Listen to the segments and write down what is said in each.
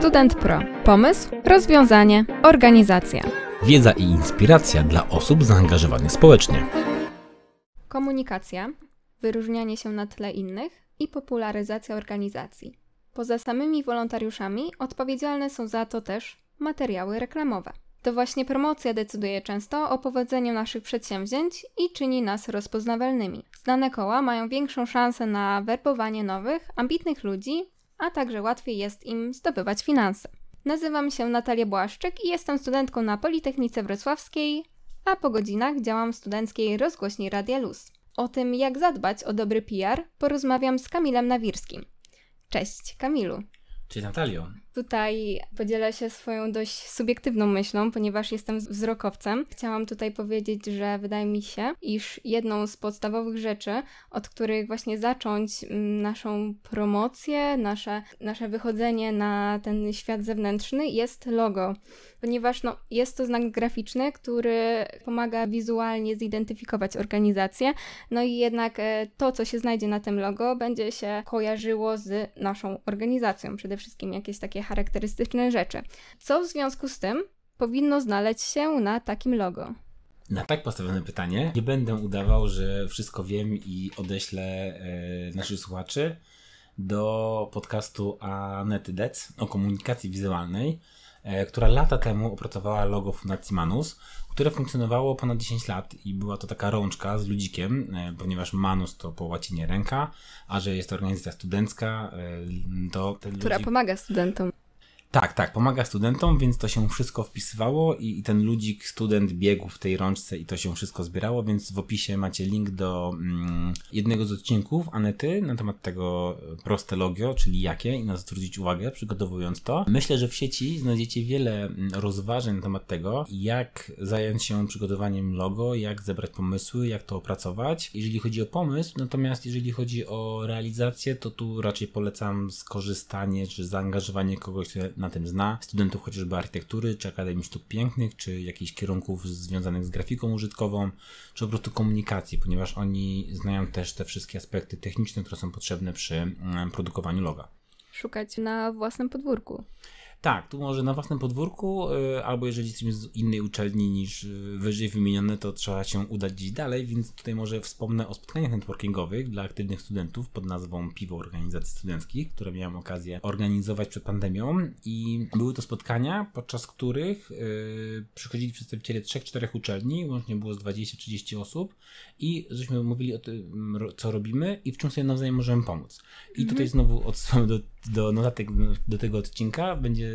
Student Pro. Pomysł, rozwiązanie, organizacja. Wiedza i inspiracja dla osób zaangażowanych społecznie. Komunikacja, wyróżnianie się na tle innych i popularyzacja organizacji. Poza samymi wolontariuszami odpowiedzialne są za to też materiały reklamowe. To właśnie promocja decyduje często o powodzeniu naszych przedsięwzięć i czyni nas rozpoznawalnymi. Znane koła mają większą szansę na werbowanie nowych, ambitnych ludzi, a także łatwiej jest im zdobywać finanse. Nazywam się Natalia Błaszczyk i jestem studentką na Politechnice Wrocławskiej, a po godzinach działam w studenckiej rozgłośni Radia Luz. O tym, jak zadbać o dobry PR, porozmawiam z Kamilem Nawirskim. Cześć, Kamilu. Cześć Natalio. Tutaj podzielę się swoją dość subiektywną myślą, ponieważ jestem wzrokowcem. Chciałam tutaj powiedzieć, że wydaje mi się, iż jedną z podstawowych rzeczy, od których właśnie zacząć mm, naszą promocję, nasze, nasze wychodzenie na ten świat zewnętrzny, jest logo. Ponieważ no, jest to znak graficzny, który pomaga wizualnie zidentyfikować organizację, no i jednak e, to, co się znajdzie na tym logo, będzie się kojarzyło z naszą organizacją. Przede wszystkim jakieś takie charakterystyczne rzeczy. Co w związku z tym powinno znaleźć się na takim logo? Na tak postawione pytanie nie będę udawał, że wszystko wiem i odeślę e, naszych słuchaczy do podcastu Anety Dec o komunikacji wizualnej, e, która lata temu opracowała logo Fundacji Manus, które funkcjonowało ponad 10 lat i była to taka rączka z ludzikiem, e, ponieważ Manus to po łacinie ręka, a że jest to organizacja studencka, e, to ten Która ludzik... pomaga studentom. Tak, tak, pomaga studentom, więc to się wszystko wpisywało i, i, ten ludzik, student biegł w tej rączce i to się wszystko zbierało, więc w opisie macie link do mm, jednego z odcinków Anety na temat tego e, proste logio, czyli jakie i na zwrócić uwagę przygotowując to. Myślę, że w sieci znajdziecie wiele mm, rozważań na temat tego, jak zająć się przygotowaniem logo, jak zebrać pomysły, jak to opracować. Jeżeli chodzi o pomysł, natomiast jeżeli chodzi o realizację, to tu raczej polecam skorzystanie czy zaangażowanie kogoś, na tym zna, studentów chociażby architektury, czy Akademii Sztuk Pięknych, czy jakichś kierunków związanych z grafiką użytkową, czy po prostu komunikacji, ponieważ oni znają też te wszystkie aspekty techniczne, które są potrzebne przy mm, produkowaniu loga. Szukać na własnym podwórku. Tak, tu może na własnym podwórku, y, albo jeżeli jesteśmy z innej uczelni niż y, wyżej wymienione, to trzeba się udać gdzieś dalej, więc tutaj może wspomnę o spotkaniach networkingowych dla aktywnych studentów pod nazwą Piwo Organizacji Studenckich, które miałem okazję organizować przed pandemią. I były to spotkania, podczas których yy, przychodzili przedstawiciele 3-4 uczelni, łącznie było z 20-30 osób i żeśmy mówili o tym, co robimy i w czym sobie nawzajem możemy pomóc. I tutaj mhm. znowu odsyłam do, do notatek do tego odcinka, będzie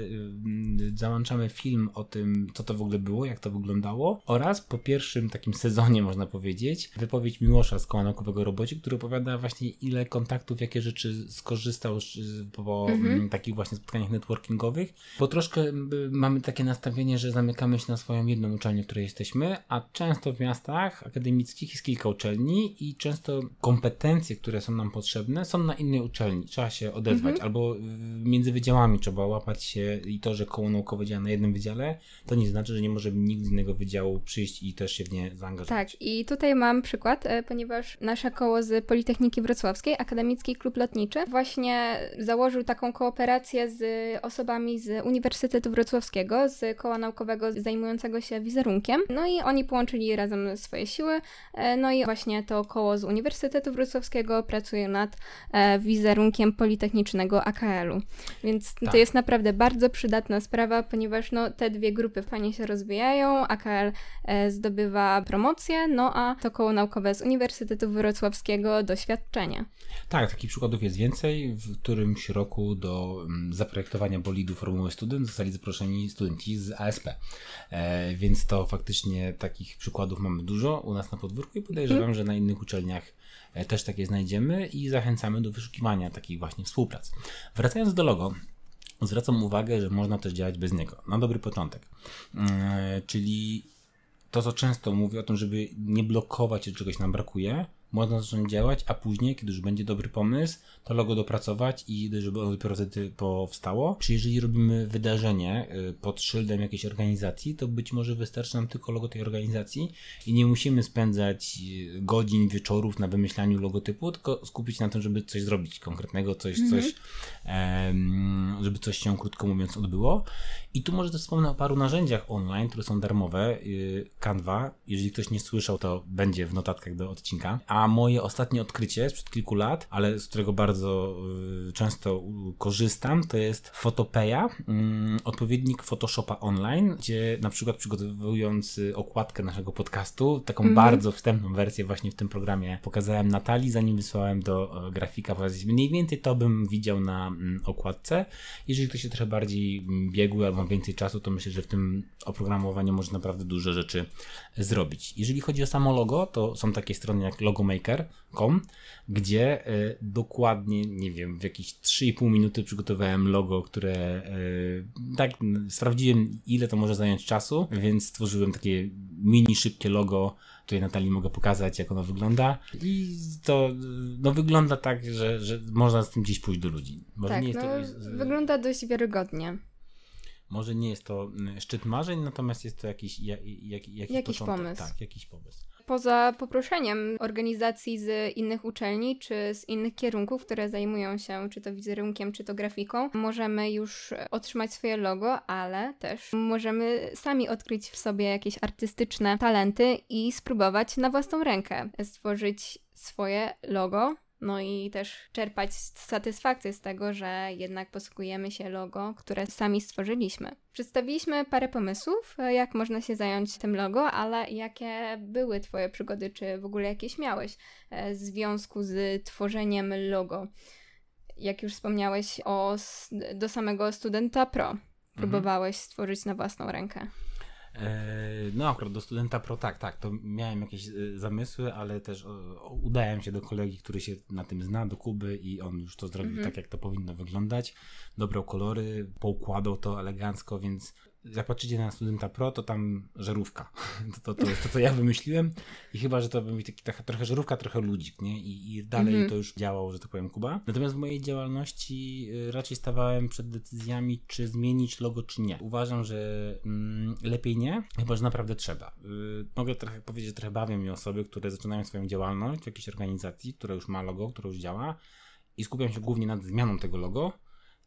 Y, załączamy film o tym, co to w ogóle było, jak to wyglądało oraz po pierwszym takim sezonie, można powiedzieć, wypowiedź Miłosza z Koła Naukowego Robocie, który opowiada właśnie ile kontaktów, jakie rzeczy skorzystał po mhm. takich właśnie spotkaniach networkingowych, bo troszkę mamy takie nastawienie, że zamykamy się na swoją jedną uczelnię, w której jesteśmy, a często w miastach akademickich jest kilka uczelni i często kompetencje, które są nam potrzebne, są na innej uczelni. Trzeba się odezwać, mhm. albo między wydziałami trzeba łapać się i to, że koło naukowe działa na jednym wydziale, to nie znaczy, że nie może nikt z innego wydziału przyjść i też się w nie zaangażować. Tak, i tutaj mam przykład, e, ponieważ nasze koło z Politechniki Wrocławskiej, Akademicki Klub Lotniczy, właśnie założył taką kooperację z osobami z Uniwersytetu Wrocławskiego, z koła naukowego zajmującego się wizerunkiem. No i oni połączyli razem swoje siły. E, no i właśnie to koło z Uniwersytetu Wrocławskiego pracuje nad e, wizerunkiem politechnicznego AKL-u. Więc tak. to jest naprawdę bardzo przydatna sprawa, ponieważ no, te dwie grupy fajnie się rozwijają, AKL e, zdobywa promocję, no a to koło naukowe z Uniwersytetu Wrocławskiego doświadczenie. Tak, takich przykładów jest więcej. W którymś roku do mm, zaprojektowania bolidu Formuły Student zostali zaproszeni studenci z ASP. E, więc to faktycznie takich przykładów mamy dużo u nas na podwórku i podejrzewam, hmm. że na innych uczelniach e, też takie znajdziemy i zachęcamy do wyszukiwania takich właśnie współprac. Wracając do logo, zwracam uwagę, że można też działać bez niego. Na dobry początek. Yy, czyli to, co często mówię o tym, żeby nie blokować, że czegoś nam brakuje, można zacząć działać, a później, kiedy już będzie dobry pomysł, to logo dopracować i żeby ono dopiero wtedy powstało. Czy jeżeli robimy wydarzenie y, pod szyldem jakiejś organizacji, to być może wystarczy nam tylko logo tej organizacji i nie musimy spędzać y, godzin, wieczorów na wymyślaniu logotypu, tylko skupić na tym, żeby coś zrobić konkretnego, coś, mhm. coś, żeby coś się, krótko mówiąc, odbyło. I tu może też wspomnę o paru narzędziach online, które są darmowe. Y, Canva, jeżeli ktoś nie słyszał, to będzie w notatkach do odcinka. A moje ostatnie odkrycie sprzed kilku lat, ale z którego bardzo y, często korzystam, to jest Photopeya, mm, odpowiednik Photoshopa online, gdzie na przykład przygotowując y, okładkę naszego podcastu, taką mm -hmm. bardzo wstępną wersję właśnie w tym programie pokazałem Natalii, zanim wysłałem do grafika. Mniej więcej to bym widział na mm, okładce. Jeżeli ktoś się trochę bardziej mm, biegły albo więcej czasu, to myślę, że w tym oprogramowaniu można naprawdę dużo rzeczy zrobić. Jeżeli chodzi o samo logo, to są takie strony jak logomaker.com, gdzie y, dokładnie, nie wiem, w jakieś 3,5 minuty przygotowałem logo, które y, tak sprawdziłem, ile to może zająć czasu, więc stworzyłem takie mini, szybkie logo. Tutaj Natalii mogę pokazać, jak ono wygląda. I to no, wygląda tak, że, że można z tym gdzieś pójść do ludzi. Może tak, nie jest no, to... wygląda dość wiarygodnie. Może nie jest to mm, szczyt marzeń, natomiast jest to jakiś, jak, jak, jakiś, jakiś pomysł. Tak, jakiś pomysł. Poza poproszeniem organizacji z innych uczelni czy z innych kierunków, które zajmują się czy to wizerunkiem, czy to grafiką, możemy już otrzymać swoje logo, ale też możemy sami odkryć w sobie jakieś artystyczne talenty i spróbować na własną rękę stworzyć swoje logo, no i też czerpać satysfakcję z tego, że jednak posługujemy się logo, które sami stworzyliśmy. Przedstawiliśmy parę pomysłów, jak można się zająć tym logo, ale jakie były Twoje przygody, czy w ogóle jakieś miałeś e, w związku z tworzeniem logo? Jak już wspomniałeś o, do samego studenta pro, próbowałeś stworzyć na własną rękę. E, no akurat do studenta pro tak, tak, to miałem jakieś e, zamysły, ale też udałem się do kolegi, który się na tym zna, do Kuby i on już to zrobił mhm. tak, jak to powinno wyglądać. Dobrał kolory, poukładał to elegancko, więc jak patrzycie na studenta pro, to tam żarówka. To, to, to jest to, co ja wymyśliłem i chyba, że to będzie taki, taka, trochę żarówka, trochę ludzik, nie? I, i dalej mm -hmm. to już działało, że tak powiem, Kuba. Natomiast w mojej działalności y, raczej stawałem przed decyzjami, czy zmienić logo, czy nie. Uważam, że mm, lepiej nie, chyba, że naprawdę trzeba. Yy, mogę trochę powiedzieć, że trochę bawią mnie osoby, które zaczynają swoją działalność w jakiejś organizacji, która już ma logo, która już działa i skupiam się głównie nad zmianą tego logo,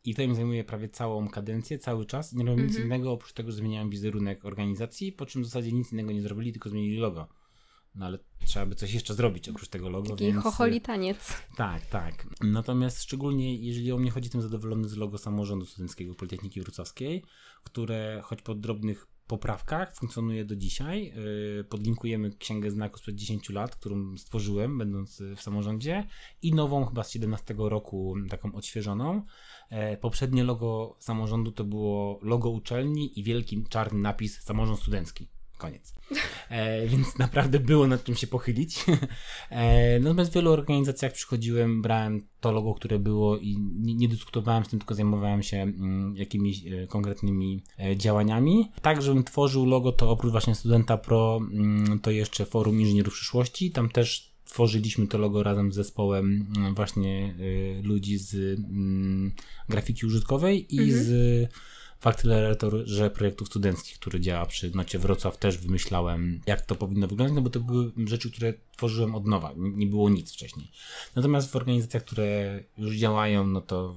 i to im zajmuje prawie całą kadencję, cały czas. Nie robią mm -hmm. nic mhm. innego, oprócz tego, że zmieniają wizerunek organizacji, po czym w zasadzie nic innego nie zrobili, tylko zmienili logo. No ale trzeba by coś jeszcze zrobić oprócz tego logo. Taki więc... chocholi taniec. Tak, tak. Natomiast szczególnie jeżeli o mnie chodzi, jestem zadowolony z logo samorządu studenckiego Politechniki Wrocławskiej, które choć po drobnych poprawkach funkcjonuje do dzisiaj. Y, podlinkujemy księgę znaku sprzed 10 lat, którą stworzyłem, będąc w samorządzie, i nową, chyba z 17 roku, taką odświeżoną. E, poprzednie logo samorządu to było logo uczelni i wielki czarny napis samorząd studencki. Koniec. E, więc naprawdę było nad czym się pochylić. E, natomiast w wielu organizacjach przychodziłem, brałem to logo, które było i nie, nie dyskutowałem z tym, tylko zajmowałem się mm, jakimiś e, konkretnymi e, działaniami. Tak, żebym tworzył logo, to oprócz właśnie Studenta Pro, mm, to jeszcze Forum Inżynierów Przyszłości. Tam też tworzyliśmy to logo razem z zespołem mm, właśnie y, ludzi z mm, grafiki użytkowej i mhm. z w akceleratorze projektów studenckich, który działa przy Nocie Wrocław, też wymyślałem, jak to powinno wyglądać, no bo to były rzeczy, które tworzyłem od nowa, nie było nic wcześniej. Natomiast w organizacjach, które już działają, no to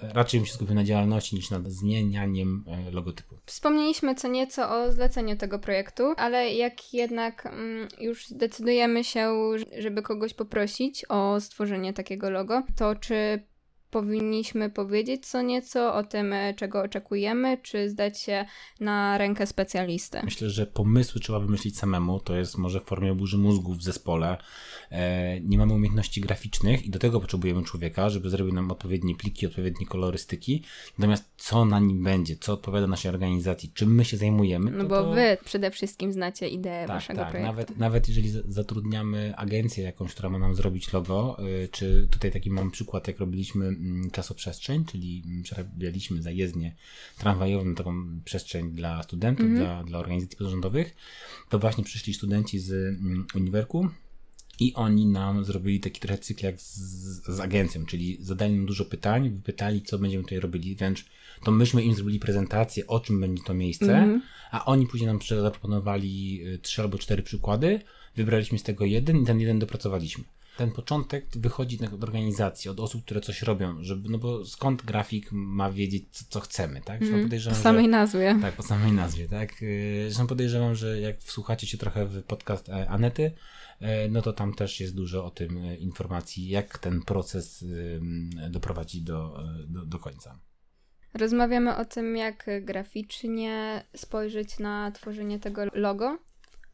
raczej bym się skupił na działalności niż nad zmienianiem e, logotypu. Wspomnieliśmy co nieco o zleceniu tego projektu, ale jak jednak mm, już decydujemy się, żeby kogoś poprosić o stworzenie takiego logo, to czy powinniśmy powiedzieć co nieco o tym, e, czego oczekujemy, czy zdać się na rękę specjalisty? Myślę, że pomysły trzeba wymyślić samemu. To jest może w formie burzy mózgów w zespole. E, nie mamy umiejętności graficznych i do tego potrzebujemy człowieka, żeby zrobił nam odpowiednie pliki, odpowiednie kolorystyki. Natomiast co na nim będzie, co odpowiada naszej organizacji, czym my się zajmujemy. No bo to... wy przede wszystkim znacie ideę tak, waszego tak. projektu. Nawet, nawet jeżeli zatrudniamy agencję jakąś, która ma nam zrobić logo, y, czy tutaj taki mam przykład, jak robiliśmy czasoprzestrzeń, czyli mm, przerabialiśmy zajezdnię tramwajową, taką przestrzeń dla studentów, mm -hmm. dla, dla organizacji pozarządowych, to właśnie przyszli studenci z mm, uniwerku I oni nam zrobili taki trochę cykl jak z, z agencją, czyli zadali nam dużo pytań, wypytali, co będziemy tutaj robili, wręcz to myśmy im zrobili prezentację, o czym będzie to miejsce, mm. a oni później nam zaproponowali y, trzy albo cztery przykłady, wybraliśmy z tego jeden i ten jeden dopracowaliśmy ten początek wychodzi od organizacji, od osób, które coś robią, żeby, no bo skąd grafik ma wiedzieć, co, co chcemy, tak? Mm, po samej że, nazwie. Tak, po samej nazwie, tak? Y, zresztą podejrzewam, że jak wsłuchacie się trochę w podcast e, Anety, e, no to tam też jest dużo o tym e, informacji, jak ten proces doprowadzi do, do, do końca. Rozmawiamy o tym, jak graficznie spojrzeć na tworzenie tego logo,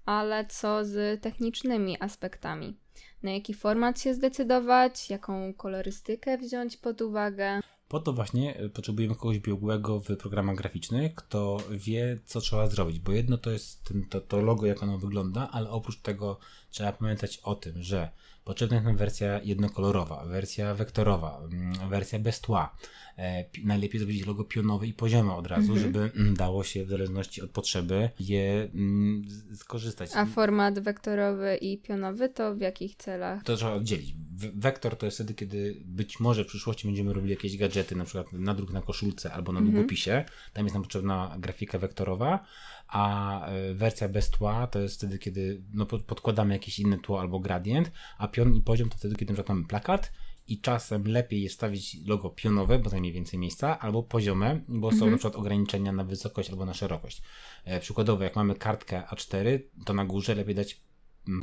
ale co z technicznymi aspektami na jaki format się zdecydować, jaką kolorystykę wziąć pod uwagę. Po to właśnie e, potrzebujemy kogoś biegłego w programach graficznych, kto wie, co trzeba zrobić, bo jedno to jest to, to logo, jak ono wygląda, ale oprócz tego trzeba pamiętać o tym, że potrzebna jest nam wersja jednokolorowa, wersja wektorowa, mm, wersja bez tła, E, najlepiej zrobić logo pionowe i poziome od razu, mhm. żeby mm, dało się w zależności od potrzeby je mm, skorzystać. A format wektorowy i pionowy to w jakich celach? To trzeba oddzielić. Wektor to jest wtedy, kiedy być może w przyszłości będziemy robili jakieś gadżety, na przykład nadruk na koszulce albo na mhm. długopisie. Tam jest nam potrzebna grafika wektorowa, a e, wersja bez tła to jest wtedy, kiedy no, podkładamy jakieś inne tło albo gradient, a pion i poziom to wtedy, kiedy mamy plakat i czasem lepiej jest stawić logo pionowe, bo zajmie więcej miejsca, albo poziome, bo są mhm. na przykład ograniczenia na wysokość albo na szerokość. E, przykładowo, jak mamy kartkę A4, to na górze lepiej dać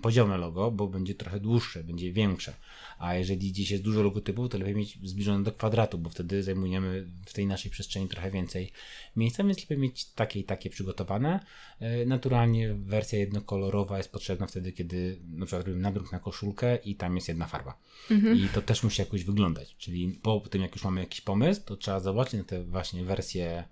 poziome logo, bo będzie trochę dłuższe, będzie większe. A jeżeli gdzieś jest dużo logotypów, to lepiej mieć zbliżone do kwadratu, bo wtedy zajmujemy w tej naszej przestrzeni trochę więcej miejsca, więc lepiej mieć takie i takie przygotowane. E, naturalnie wersja jednokolorowa jest potrzebna wtedy, kiedy na przykład robimy nadruk na koszulkę i tam jest jedna farba. Mhm. I to też musi jakoś wyglądać. Czyli po tym, jak już mamy jakiś pomysł, to trzeba zobaczyć na te właśnie wersje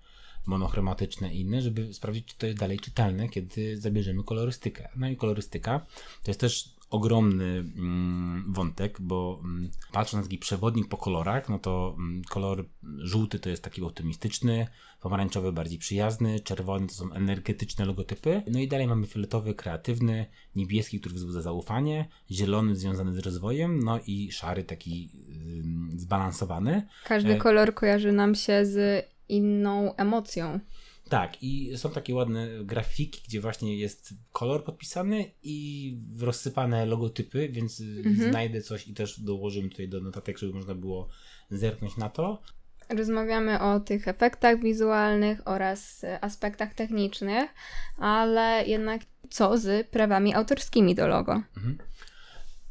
monochromatyczne i inne, żeby sprawdzić, czy to jest dalej czytelne, kiedy zabierzemy kolorystykę. No i kolorystyka to jest też ogromny mm, wątek, bo mm, patrząc na taki przewodnik po kolorach, no to mm, kolor żółty to jest taki optymistyczny, pomarańczowy bardziej przyjazny, czerwony to są energetyczne logotypy, no i dalej mamy fioletowy, kreatywny, niebieski, który wzbudza zaufanie, zielony związany z rozwojem, no i szary taki zbalansowany. Każdy e... kolor kojarzy nam się z inną emocją. Tak, i są takie ładne grafiki, gdzie właśnie jest kolor podpisany i rozsypane logotypy, więc mhm. znajdę coś i też dołożymy tutaj do notatek, żeby można było zerknąć na to. Rozmawiamy o tych efektach wizualnych oraz aspektach technicznych, ale jednak co z prawami autorskimi do logo? Mhm.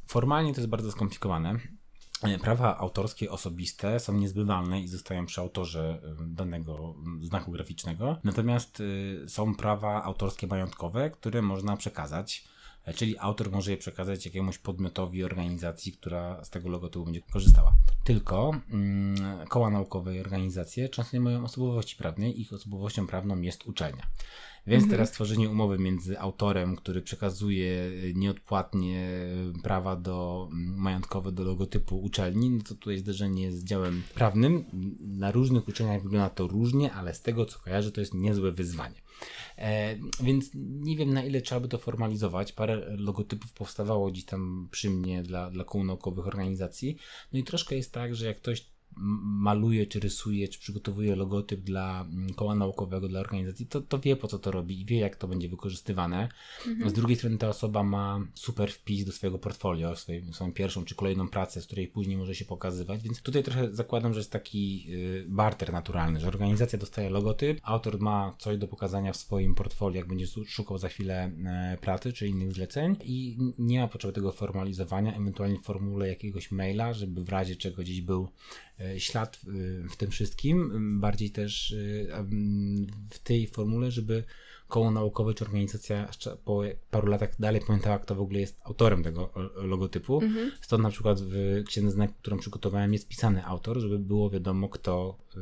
Formalnie to jest bardzo skomplikowane. E, prawa autorskie osobiste są niezbywalne i zostają przy autorze e, danego znaku graficznego. Natomiast e, są prawa autorskie majątkowe, które można przekazać. Czyli autor może je przekazać jakiemuś podmiotowi, organizacji, która z tego logotypu będzie korzystała. Tylko mm, koła naukowe i organizacje często nie mają osobowości prawnej, ich osobowością prawną jest uczelnia. Więc mhm. teraz tworzenie umowy między autorem, który przekazuje nieodpłatnie prawa do mm, majątkowe do logotypu uczelni, no to tutaj zderzenie z działem prawnym. Na różnych uczelniach wygląda to różnie, ale z tego co kojarzę, to jest niezłe wyzwanie. E, więc nie wiem na ile trzeba by to formalizować. Parę logotypów powstawało gdzieś tam przy mnie dla, dla kół naukowych organizacji. No i troszkę jest tak, że jak ktoś maluje, czy rysuje, czy przygotowuje logotyp dla mm, koła naukowego, dla organizacji, to, to wie po co to robi i wie jak to będzie wykorzystywane. Mhm. Z drugiej strony ta osoba ma super wpis do swojego portfolio, swoją, swoją pierwszą czy kolejną pracę, z której później może się pokazywać, więc tutaj trochę zakładam, że jest taki y, barter naturalny, że organizacja dostaje logotyp, autor ma coś do pokazania w swoim portfolio, jak będzie szukał za chwilę e, pracy czy innych zleceń i nie ma potrzeby tego formalizowania, ewentualnie w formule jakiegoś maila, żeby w razie czego gdzieś był ślad w tym wszystkim, bardziej też e, w tej formule, żeby koło naukowe czy organizacja po paru latach dalej pamiętała, kto w ogóle jest autorem tego logotypu. Mhm. Stąd na przykład w księdze znak, którą przygotowałem, jest pisany autor, żeby było wiadomo, kto e,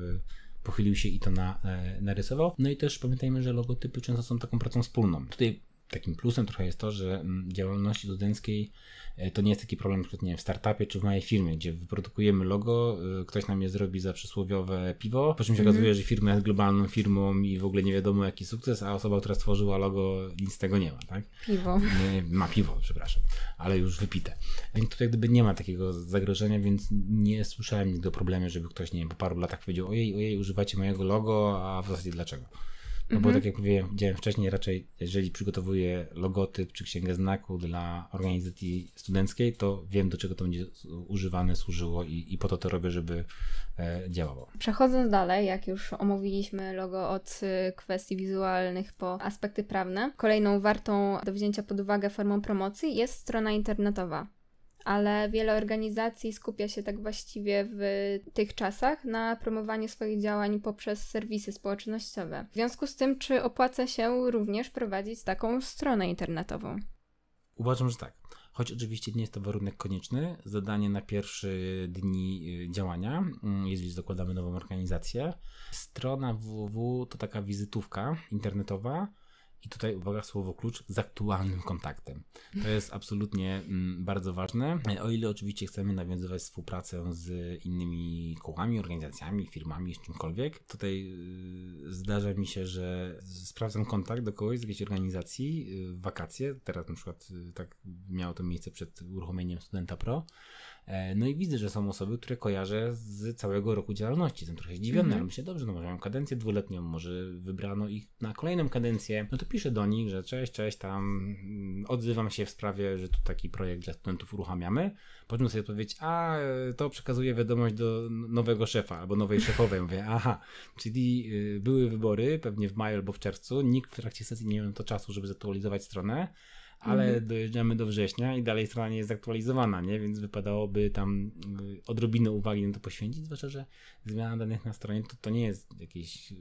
pochylił się i to na, narysował. No i też pamiętajmy, że logotypy często są taką pracą wspólną. Tutaj takim plusem trochę jest to, że mm, działalności studenckiej e, to nie jest taki problem np. Nie w startupie czy w małej firmie, gdzie wyprodukujemy logo, e, ktoś nam je zrobi za przysłowiowe piwo, po czym się mm -hmm. okazuje, że firma jest globalną firmą i w ogóle nie wiadomo jaki sukces, a osoba, która stworzyła logo nic z tego nie ma, tak? Piwo. Nie, ma piwo, przepraszam, ale już wypite. Więc tutaj gdyby nie ma takiego zagrożenia, więc nie słyszałem nigdy o problemie, żeby ktoś, nie wiem, po paru latach powiedział, ojej, ojej, używacie mojego logo, a w zasadzie dlaczego? No mhm. bo tak jak powiedziałem wcześniej, raczej jeżeli przygotowuję logotyp czy księgę znaku dla organizacji studenckiej, to wiem do czego to będzie używane, służyło i, i po to to robię, żeby e, działało. Przechodząc dalej, jak już omówiliśmy logo od y, kwestii wizualnych po aspekty prawne, kolejną wartą do wzięcia pod uwagę formą promocji jest strona internetowa ale wiele organizacji skupia się tak właściwie w tych czasach na promowaniu swoich działań poprzez serwisy społecznościowe. W związku z tym, czy opłaca się również prowadzić taką stronę internetową? Uważam, że tak. Choć oczywiście nie jest to warunek konieczny, zadanie na pierwsze dni y, działania, mm, jeżeli zakładamy nową organizację. Strona www to taka wizytówka internetowa, i tutaj uwaga, słowo klucz z aktualnym kontaktem. To jest absolutnie mm, bardzo ważne. O ile oczywiście chcemy nawiązywać współpracę z innymi kołami, organizacjami, firmami, z czymkolwiek, tutaj y, zdarza mi się, że sprawdzam kontakt do kogoś z jakiejś organizacji y, wakacje. Teraz na przykład y, tak miało to miejsce przed uruchomieniem Studenta Pro E, no i widzę, że są osoby, które kojarzę z całego roku działalności. Jestem trochę zdziwiony, mm -hmm. ale myślę, dobrze, no może mają kadencję dwuletnią, może wybrano ich na kolejną kadencję. No to piszę do nich, że cześć, cześć, tam mm, odzywam się w sprawie, że tu taki projekt dla studentów uruchamiamy. Potem sobie odpowiedzieć, a to przekazuję wiadomość do nowego szefa albo nowej szefowej. Mówię, aha, czyli y, były wybory, pewnie w maju albo w czerwcu, nikt w trakcie sesji nie miał to czasu, żeby zaktualizować stronę ale mhm. dojeżdżamy do września i dalej strona nie jest zaktualizowana, nie? Więc wypadałoby tam y, odrobinę uwagi na to poświęcić, zwłaszcza, że zmiana danych na stronie to, to nie jest jakieś yy,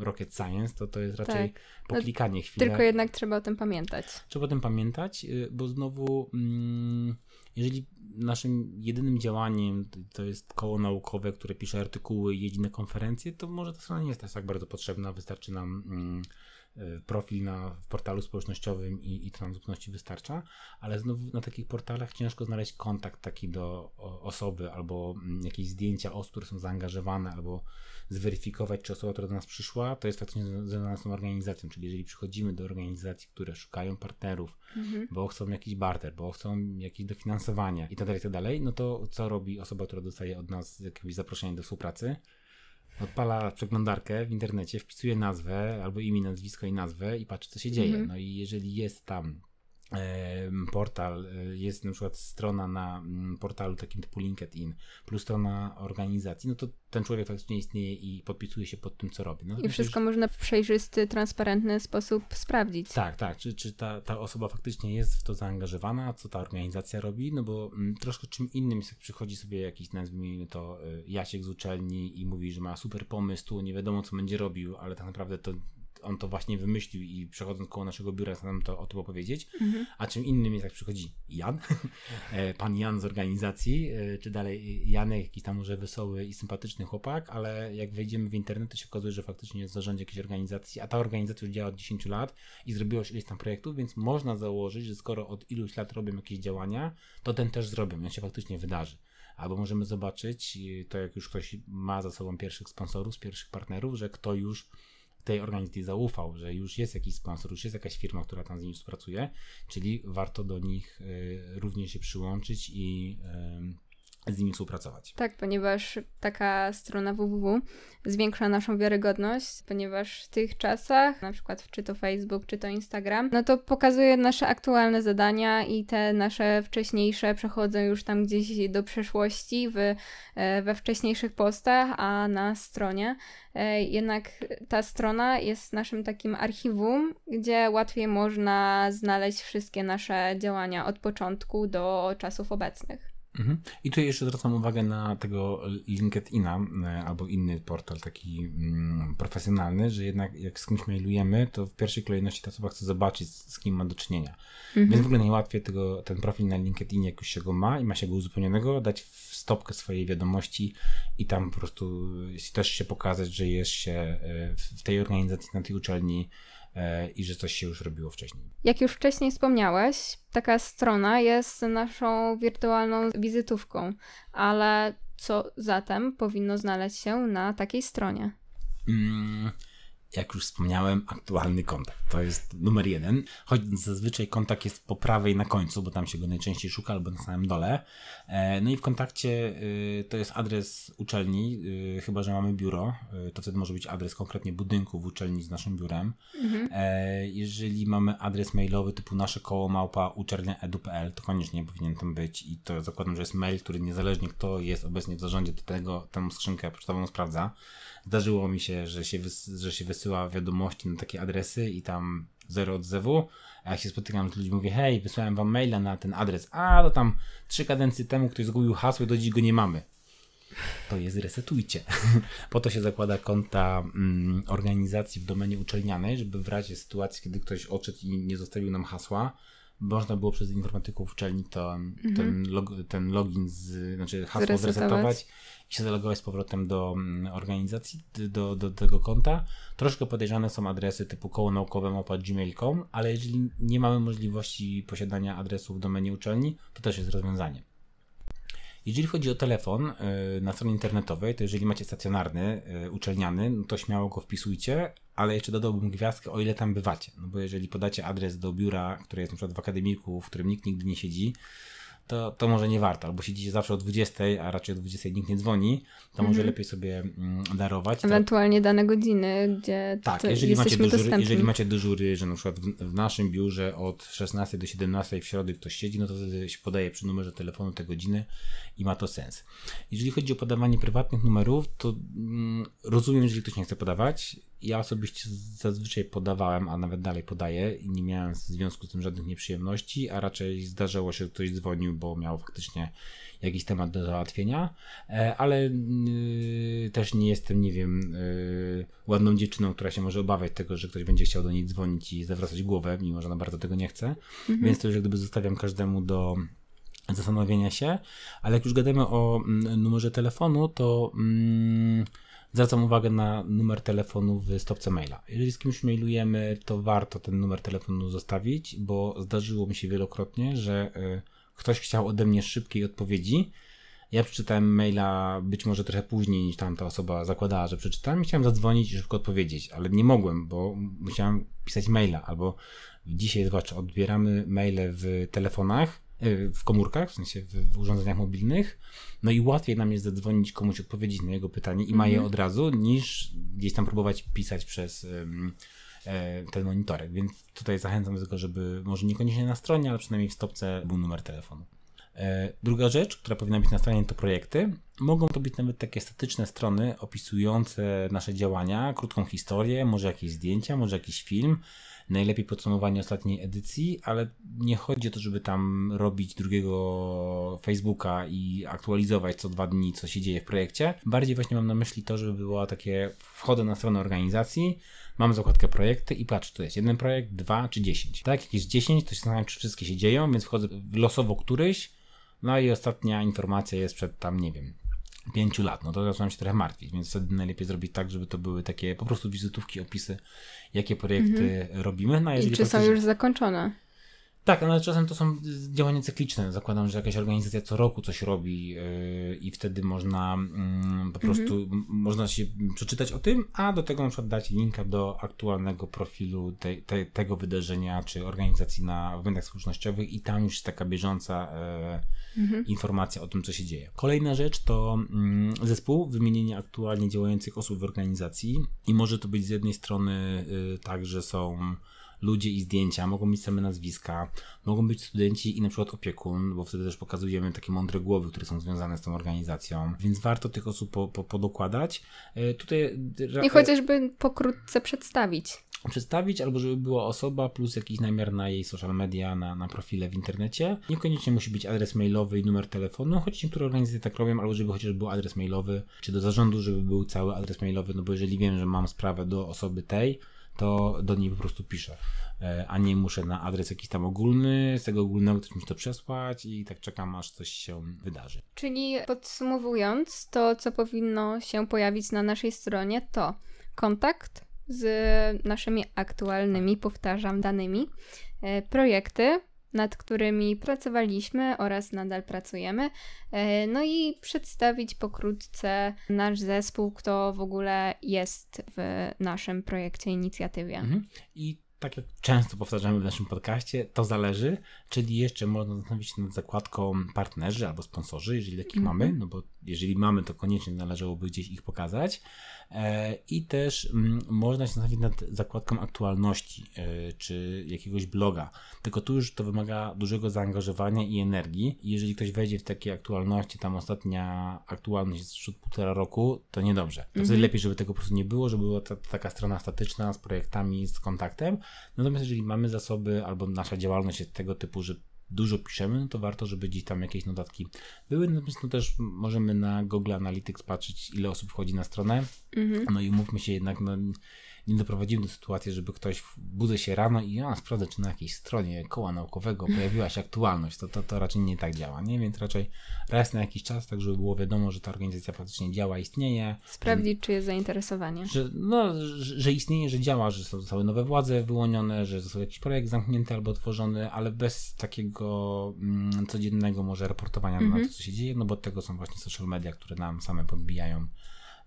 rocket science, to, to jest raczej tak. No, poklikanie no, chwilę. Tylko jednak trzeba o tym pamiętać. Trzeba o tym pamiętać, yy, bo znowu yy, jeżeli naszym jedynym działaniem to jest koło naukowe, które pisze artykuły i jeździ na konferencje, to może ta strona nie jest tak bardzo potrzebna, wystarczy nam mm, Y, profil na, w portalu społecznościowym i, i to nam w zupełności wystarcza, ale znowu na takich portalach ciężko znaleźć kontakt taki do osoby albo mm, jakieś zdjęcia osób, które są zaangażowane, albo zweryfikować, czy osoba, która do nas przyszła, to jest faktycznie związana z tą organizacją. Czyli jeżeli przychodzimy do organizacji, które szukają partnerów, mhm. bo chcą jakiś barter, bo chcą jakieś dofinansowanie i tak dalej, i tak dalej, no to co robi osoba, która dostaje od nas jakieś zaproszenie do współpracy? Odpala przeglądarkę w internecie, wpisuje nazwę albo imię, nazwisko i nazwę i patrzy, co się dzieje. -hmm. No i jeżeli jest tam portal, e, jest na przykład strona na mm, portalu takim typu LinkedIn, plus strona organizacji, no to ten człowiek faktycznie istnieje i podpisuje się pod tym, co robi. No, I wszystko można w przejrzysty, transparentny sposób sprawdzić. Tak, tak. Czy, czy ta, ta osoba faktycznie jest w to zaangażowana, co ta organizacja robi, no bo m, mm, troszkę czym innym jest, jak przychodzi sobie jakiś, nazwijmy to, y, Jasiek z uczelni i mówi, że ma super pomysł, tu nie wiadomo, co będzie robił, ale tak naprawdę to on to właśnie wymyślił i przechodząc koło naszego biura chce nam to o tym opowiedzieć. Mhm. A czym innym jest, jak przychodzi Jan, e, pan Jan z organizacji, e, czy dalej Janek, jakiś tam może wesoły i sympatyczny chłopak, ale jak wejdziemy w internet, to się okazuje, że faktycznie jest w zarządzie jakiejś organizacji, a ta organizacja już działa od 10 lat i zrobiła już ileś tam projektów, więc można założyć, że skoro od iluś lat robią jakieś działania, to ten też zrobią on się faktycznie wydarzy albo możemy zobaczyć, to jak już ktoś ma za sobą pierwszych sponsorów, pierwszych partnerów, że kto już tej organizacji zaufał, że już jest jakiś sponsor, już jest jakaś firma, która tam z nimi współpracuje, czyli warto do nich y, również się przyłączyć i z nimi współpracować. Tak, ponieważ taka strona www zwiększa naszą wiarygodność, ponieważ w tych czasach, na przykład czy to Facebook, czy to Instagram, no to pokazuje nasze aktualne zadania i te nasze wcześniejsze przechodzą już tam gdzieś do przeszłości w, e, we wcześniejszych postach, a na stronie e, jednak ta strona jest naszym takim archiwum, gdzie łatwiej można znaleźć wszystkie nasze działania od początku do czasów obecnych. Mhm. I tutaj jeszcze zwracam uwagę na tego LinkedIna e, albo inny portal taki mm, profesjonalny, że jednak jak z kimś mailujemy, to w pierwszej kolejności ta osoba chce zobaczyć z, kim ma do czynienia. Mhm. Więc w ogóle najłatwiej tego, ten profil na LinkedInie, jak już się go ma i ma się go uzupełnionego, dać w stopkę swojej wiadomości i tam po prostu też się pokazać, że jest się e, w tej organizacji, na tej uczelni, i że coś się już robiło wcześniej. Jak już wcześniej wspomniałeś, taka strona jest naszą wirtualną wizytówką, ale co zatem powinno znaleźć się na takiej stronie? Mm, jak już wspomniałem, aktualny kontakt. To jest numer jeden. Choć zazwyczaj kontakt jest po prawej na końcu, bo tam się go najczęściej szuka, albo na samym dole. E, no i w kontakcie y, to jest adres uczelni, y, chyba że mamy biuro, to wtedy może być adres konkretnie budynku w uczelni z naszym biurem. Mhm. E, jeżeli mamy adres mailowy typu nasze koło małpa uczelnia.edu.pl, to koniecznie powinien tam być i to zakładam, że jest mail, który niezależnie kto jest obecnie w zarządzie, do tego tę skrzynkę pocztową sprawdza. Zdarzyło mi się, że się, wys- że się wysyła wiadomości na takie adresy i tam zero odzewu. A jak się spotykam z ludźmi, mówię, hej, wysłałem wam maila na ten adres. A, to tam trzy kadencje temu ktoś zgubił hasło i do dziś go nie mamy. To je zresetujcie. po to się zakłada konta mm, organizacji w domenie uczelnianej, żeby w razie sytuacji, kiedy ktoś odszedł i nie zostawił nam hasła, można było przez informatyków uczelni to, mhm. ten, log, ten login, z, znaczy hasło zresetować. zresetować i się zalogować z powrotem do mm, organizacji, do, do tego konta. Troszkę podejrzane są adresy typu koło naukowe gmail.com, ale jeżeli nie mamy możliwości posiadania adresu w domenie uczelni, to też jest rozwiązanie. Jeżeli chodzi o telefon y, na stronie internetowej, to jeżeli macie stacjonarny, y, uczelniany, no to śmiało go wpisujcie, ale jeszcze dodałbym gwiazdkę, o ile tam bywacie. No bo jeżeli podacie adres do biura, które jest na przykład w akademiku, w którym nikt nigdy nie siedzi, to, to może nie warto. Albo siedzicie zawsze o 20, a raczej o 20 nikt nie dzwoni, to może mhm. lepiej sobie mm, darować. Ewentualnie tak. dane godziny, gdzie Tak, jeżeli macie, dyżury, jeżeli macie dyżury, że na przykład w, w, naszym biurze od 16 do 17 w środę ktoś siedzi, no to wtedy się podaje przy numerze telefonu te godziny i ma to sens. Jeżeli chodzi o podawanie prywatnych numerów, to mm, rozumiem, jeżeli ktoś nie chce podawać. Ja osobiście zazwyczaj podawałem, a nawet dalej podaję i nie miałem w związku z tym żadnych nieprzyjemności, a raczej zdarzało się, że ktoś dzwonił, bo miał faktycznie jakiś temat do załatwienia, e, ale yy, też nie jestem, nie wiem, yy, ładną dziewczyną, która się może obawiać tego, że ktoś będzie chciał do niej dzwonić i zawracać głowę, mimo że ona bardzo tego nie chce. Mhm. Więc to już gdyby zostawiam każdemu do zastanowienia się, ale jak już gadamy o mm, numerze telefonu, to mm, zwracam uwagę na numer telefonu w stopce maila. Jeżeli z kimś mailujemy, to warto ten numer telefonu zostawić, bo zdarzyło mi się wielokrotnie, że y, ktoś chciał ode mnie szybkiej odpowiedzi. Ja przeczytałem maila być może trochę później niż tamta osoba zakładała, że przeczytałem i chciałem zadzwonić i szybko odpowiedzieć, ale nie mogłem, bo musiałem pisać maila albo dzisiaj zwłaszcza odbieramy maile w telefonach E, w komórkach, w sensie w, w, urządzeniach mobilnych. No i łatwiej nam jest zadzwonić komuś, odpowiedzieć na jego pytanie i ma je mhm. od razu, niż gdzieś tam próbować pisać przez e, ten monitorek. Więc tutaj zachęcam do tego, żeby może niekoniecznie na stronie, ale przynajmniej w stopce był numer telefonu. E, druga rzecz, która powinna być na stronie, to projekty. Mogą to być nawet takie statyczne strony opisujące nasze działania, krótką historię, może jakieś zdjęcia, może jakiś film najlepiej podsumowanie ostatniej edycji, ale nie chodzi o to, żeby tam robić drugiego Facebooka i aktualizować co dwa dni, co się dzieje w projekcie. Bardziej właśnie mam na myśli to, żeby było takie, wchodzę na stronę organizacji, mam zakładkę projekty i patrzę, to jest jeden projekt, dwa czy dziesięć. Tak, jak jest dziesięć, to się zastanawiam, czy wszystkie się dzieją, więc wchodzę losowo któryś, no i ostatnia informacja jest przed tam, nie wiem, pięciu lat, no to zaczynam się trochę martwić, więc wtedy najlepiej zrobić tak, żeby to były takie po prostu wizytówki, opisy, jakie projekty mhm. robimy. No, I czy są już zakończone? Tak, ale czasem to są działania cykliczne. Zakładam, że jakaś organizacja co roku coś robi yy, i wtedy można yy, po prostu mhm. można się przeczytać o tym, a do tego na przykład dać linka do aktualnego profilu te, te, tego wydarzenia czy organizacji na w mediach społecznościowych i tam już jest taka bieżąca yy, mhm. informacja o tym, co się dzieje. Kolejna rzecz to mm, zespół, wymienienie aktualnie działających osób w organizacji i może to być z jednej strony y, tak, że są ludzie i zdjęcia, mogą być same nazwiska, mogą być studenci i na przykład opiekun, bo wtedy też pokazujemy takie mądre głowy, które są związane z tą organizacją, więc warto tych osób po, po, podokładać. E, tutaj... I chociażby pokrótce przedstawić przedstawić, albo żeby była osoba plus jakiś namiar na jej social media, na, na profile w internecie. Niekoniecznie musi być adres mailowy i numer telefonu, choć niektóre organizacje tak robią, albo żeby chociaż był adres mailowy, czy do zarządu, żeby był cały adres mailowy, no bo jeżeli wiem, że mam sprawę do osoby tej, to do niej po prostu piszę. E, a nie muszę na adres jakiś tam ogólny, z tego ogólnego ktoś musi to przesłać i tak czekam, aż coś się wydarzy. Czyli podsumowując, to co powinno się pojawić na naszej stronie to kontakt, z naszymi aktualnymi, powtarzam, danymi, e, projekty, nad którymi pracowaliśmy oraz nadal pracujemy. E, no i przedstawić pokrótce nasz zespół, kto w ogóle jest w naszym projekcie, inicjatywie. Mhm. I tak jak często powtarzamy w naszym podcaście, to zależy, czyli jeszcze można zastanowić się nad zakładką partnerzy albo sponsorzy, jeżeli takich mm -hmm. mamy, no bo jeżeli mamy, to koniecznie należałoby gdzieś ich pokazać. E, I też mm, można się zastanowić nad zakładką aktualności e, czy jakiegoś bloga. Tylko tu już to wymaga dużego zaangażowania i energii. I jeżeli ktoś wejdzie w takie aktualności, tam ostatnia aktualność jest sprzed półtora roku, to niedobrze. To mhm. lepiej, żeby tego po prostu nie było, żeby była ta, taka strona statyczna z projektami, z kontaktem. Natomiast jeżeli mamy zasoby albo nasza działalność jest tego typu, że dużo piszemy, no to warto, żeby gdzieś tam jakieś notatki były. Natomiast no też możemy na Google Analytics patrzeć, ile osób wchodzi na stronę. Mhm. No i mówmy się jednak, no, nie doprowadzimy do sytuacji, żeby ktoś budzę się rano i ja sprawdzę, czy na jakiejś stronie koła naukowego pojawiła się aktualność. To, to, to raczej nie tak działa, nie? Więc raczej raz na jakiś czas, tak żeby było wiadomo, że ta organizacja faktycznie działa, istnieje. Sprawdzić, czy jest zainteresowanie. Że, no, że, że istnieje, że działa, że zostały nowe władze wyłonione, że został jakiś projekt zamknięty albo otworzony, ale bez takiego mm, codziennego może raportowania mhm. na to, co się dzieje, no bo od tego są właśnie social media, które nam same podbijają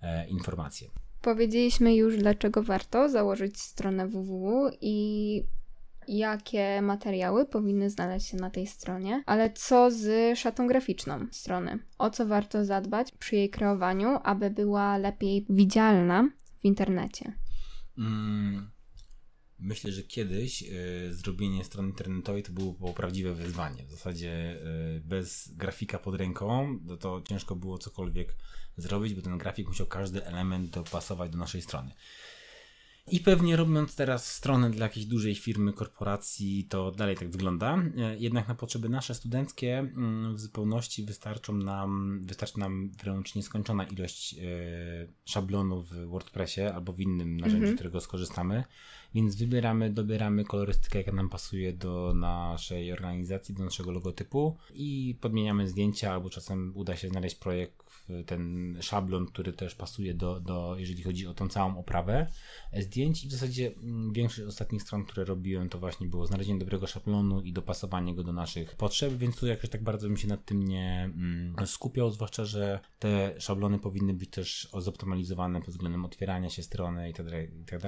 e, informacje. Powiedzieliśmy już, dlaczego warto założyć stronę www i jakie materiały powinny znaleźć się na tej stronie, ale co z szatą graficzną strony? O co warto zadbać przy jej kreowaniu, aby była lepiej widzialna w internecie? Mm, myślę, że kiedyś y, zrobienie strony internetowej to było prawdziwe wyzwanie. W zasadzie y, bez grafika pod ręką to, to ciężko było cokolwiek zrobić, bo ten grafik musiał każdy element dopasować do naszej strony. I pewnie robiąc teraz stronę dla jakiejś dużej firmy, korporacji, to dalej tak wygląda. E, jednak na potrzeby nasze studenckie mm, w zupełności wystarczą nam, wystarczy nam wręcz nieskończona ilość szablonów w WordPressie albo w innym narzędziu, mhm. z którego skorzystamy. Więc wybieramy, dobieramy kolorystykę, jaka nam pasuje do naszej organizacji, do naszego logotypu i podmieniamy zdjęcia, albo czasem uda się znaleźć projekt, ten szablon, który też pasuje do, do jeżeli chodzi o tą całą oprawę zdjęć i w zasadzie mm, większość ostatnich stron, które robiłem, to właśnie było znalezienie dobrego szablonu i dopasowanie go do naszych potrzeb, więc tu jakoś tak bardzo bym się nad tym nie mm, skupiał, zwłaszcza, że te szablony powinny być też zoptymalizowane pod względem otwierania się strony i tak dalej. I tak.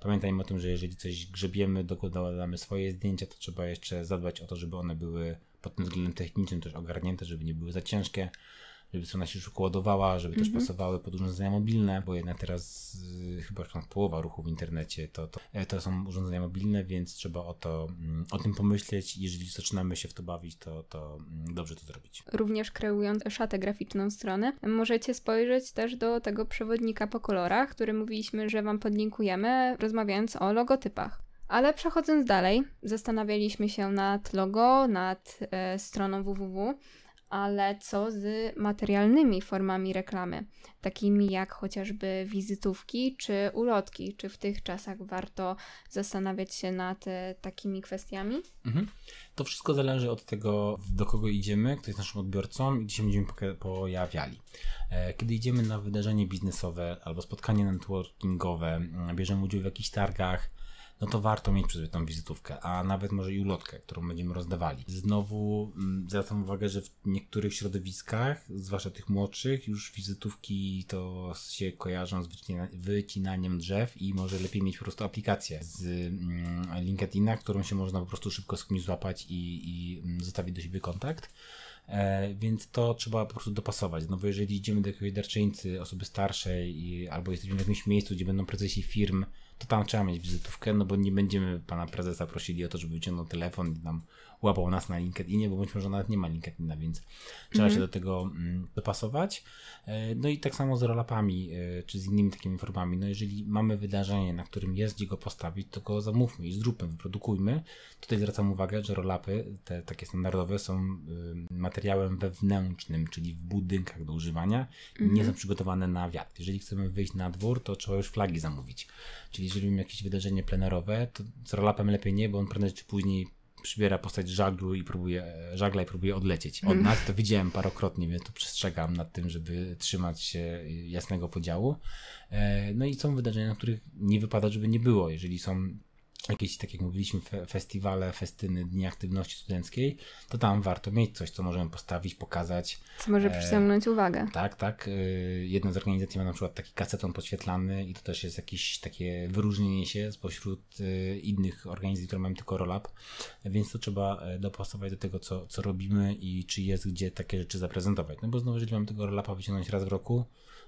Pamiętajmy o tym, że jeżeli coś grzebiemy, dokładamy swoje zdjęcia, to trzeba jeszcze zadbać o to, żeby one były pod tym względem technicznym też ogarnięte, żeby nie były za ciężkie, żeby strona się szybko ładowała, żeby też mhm. pasowały pod urządzenia mobilne, bo jednak teraz y, chyba już połowa ruchu w internecie to, to, e, to są urządzenia mobilne, więc trzeba o, to, mm, o tym pomyśleć. Jeżeli zaczynamy się w to bawić, to, to mm, dobrze to zrobić. Również kreując szatę graficzną strony, możecie spojrzeć też do tego przewodnika po kolorach, który mówiliśmy, że Wam podlinkujemy, rozmawiając o logotypach. Ale przechodząc dalej, zastanawialiśmy się nad logo, nad e, stroną www ale co z materialnymi formami reklamy, takimi jak chociażby wizytówki czy ulotki? Czy w tych czasach warto zastanawiać się nad e, takimi kwestiami? Mhm. To wszystko zależy od tego, do kogo idziemy, kto jest naszym odbiorcą i gdzie się będziemy pojawiali. E, kiedy idziemy na wydarzenie biznesowe albo spotkanie networkingowe, bierzemy udział w jakichś targach, no to warto mieć przy sobie tą wizytówkę, a nawet może i ulotkę, którą będziemy rozdawali. Znowu mm, zwracam uwagę, że w niektórych środowiskach, zwłaszcza tych młodszych, już wizytówki to się kojarzą z wycina wycinaniem drzew i może lepiej mieć po prostu aplikację z mm, LinkedIna, którą się można po prostu szybko z kimś złapać i, i mm, zostawić do siebie kontakt. E, więc to trzeba po prostu dopasować. No bo jeżeli idziemy do jakiegoś darczyńcy, osoby starszej i, albo jesteśmy w jakimś miejscu, gdzie będą prezesi firm, to tam trzeba mieć wizytówkę, no bo nie będziemy pana prezesa prosili o to, żeby wyciągnął telefon i nam łapał nas na LinkedInie, bo być może nawet nie ma LinkedIna, więc trzeba się mhm. do tego mm, dopasować. E, no i tak samo z rolapami, e, czy z innymi takimi formami. No jeżeli mamy wydarzenie, na którym jest gdzie go postawić, to go zamówmy i zróbmy, wyprodukujmy. Tutaj zwracam uwagę, że rolapy, te takie standardowe, są y, materiałem wewnętrznym, czyli w budynkach do używania, mhm. nie są przygotowane na wiatr. Jeżeli chcemy wyjść na dwór, to trzeba już flagi zamówić. Czyli jeżeli mamy jakieś wydarzenie plenerowe, to z rolapem lepiej nie, bo on prędzej czy później przybiera postać żaglu i próbuje, żagla i próbuje odlecieć. Od nas to widziałem parokrotnie, więc tu przestrzegam nad tym, żeby trzymać się jasnego podziału. E, no i są wydarzenia, których nie wypada, żeby nie było. Jeżeli są jakieś, tak jak mówiliśmy, fe festiwale, festyny, dni aktywności studenckiej, to tam warto mieć coś, co możemy postawić, pokazać. Co może e, przyciągnąć e, uwagę. Tak, tak. E, jedna z organizacji ma na przykład taki kaseton podświetlany i to też jest jakieś takie wyróżnienie się spośród e, innych organizacji, które mają tylko roll-up, więc to trzeba dopasować do tego, co, co robimy i czy jest gdzie takie rzeczy zaprezentować. No bo znowu, jeżeli mamy tego roll-upa wyciągnąć raz w roku,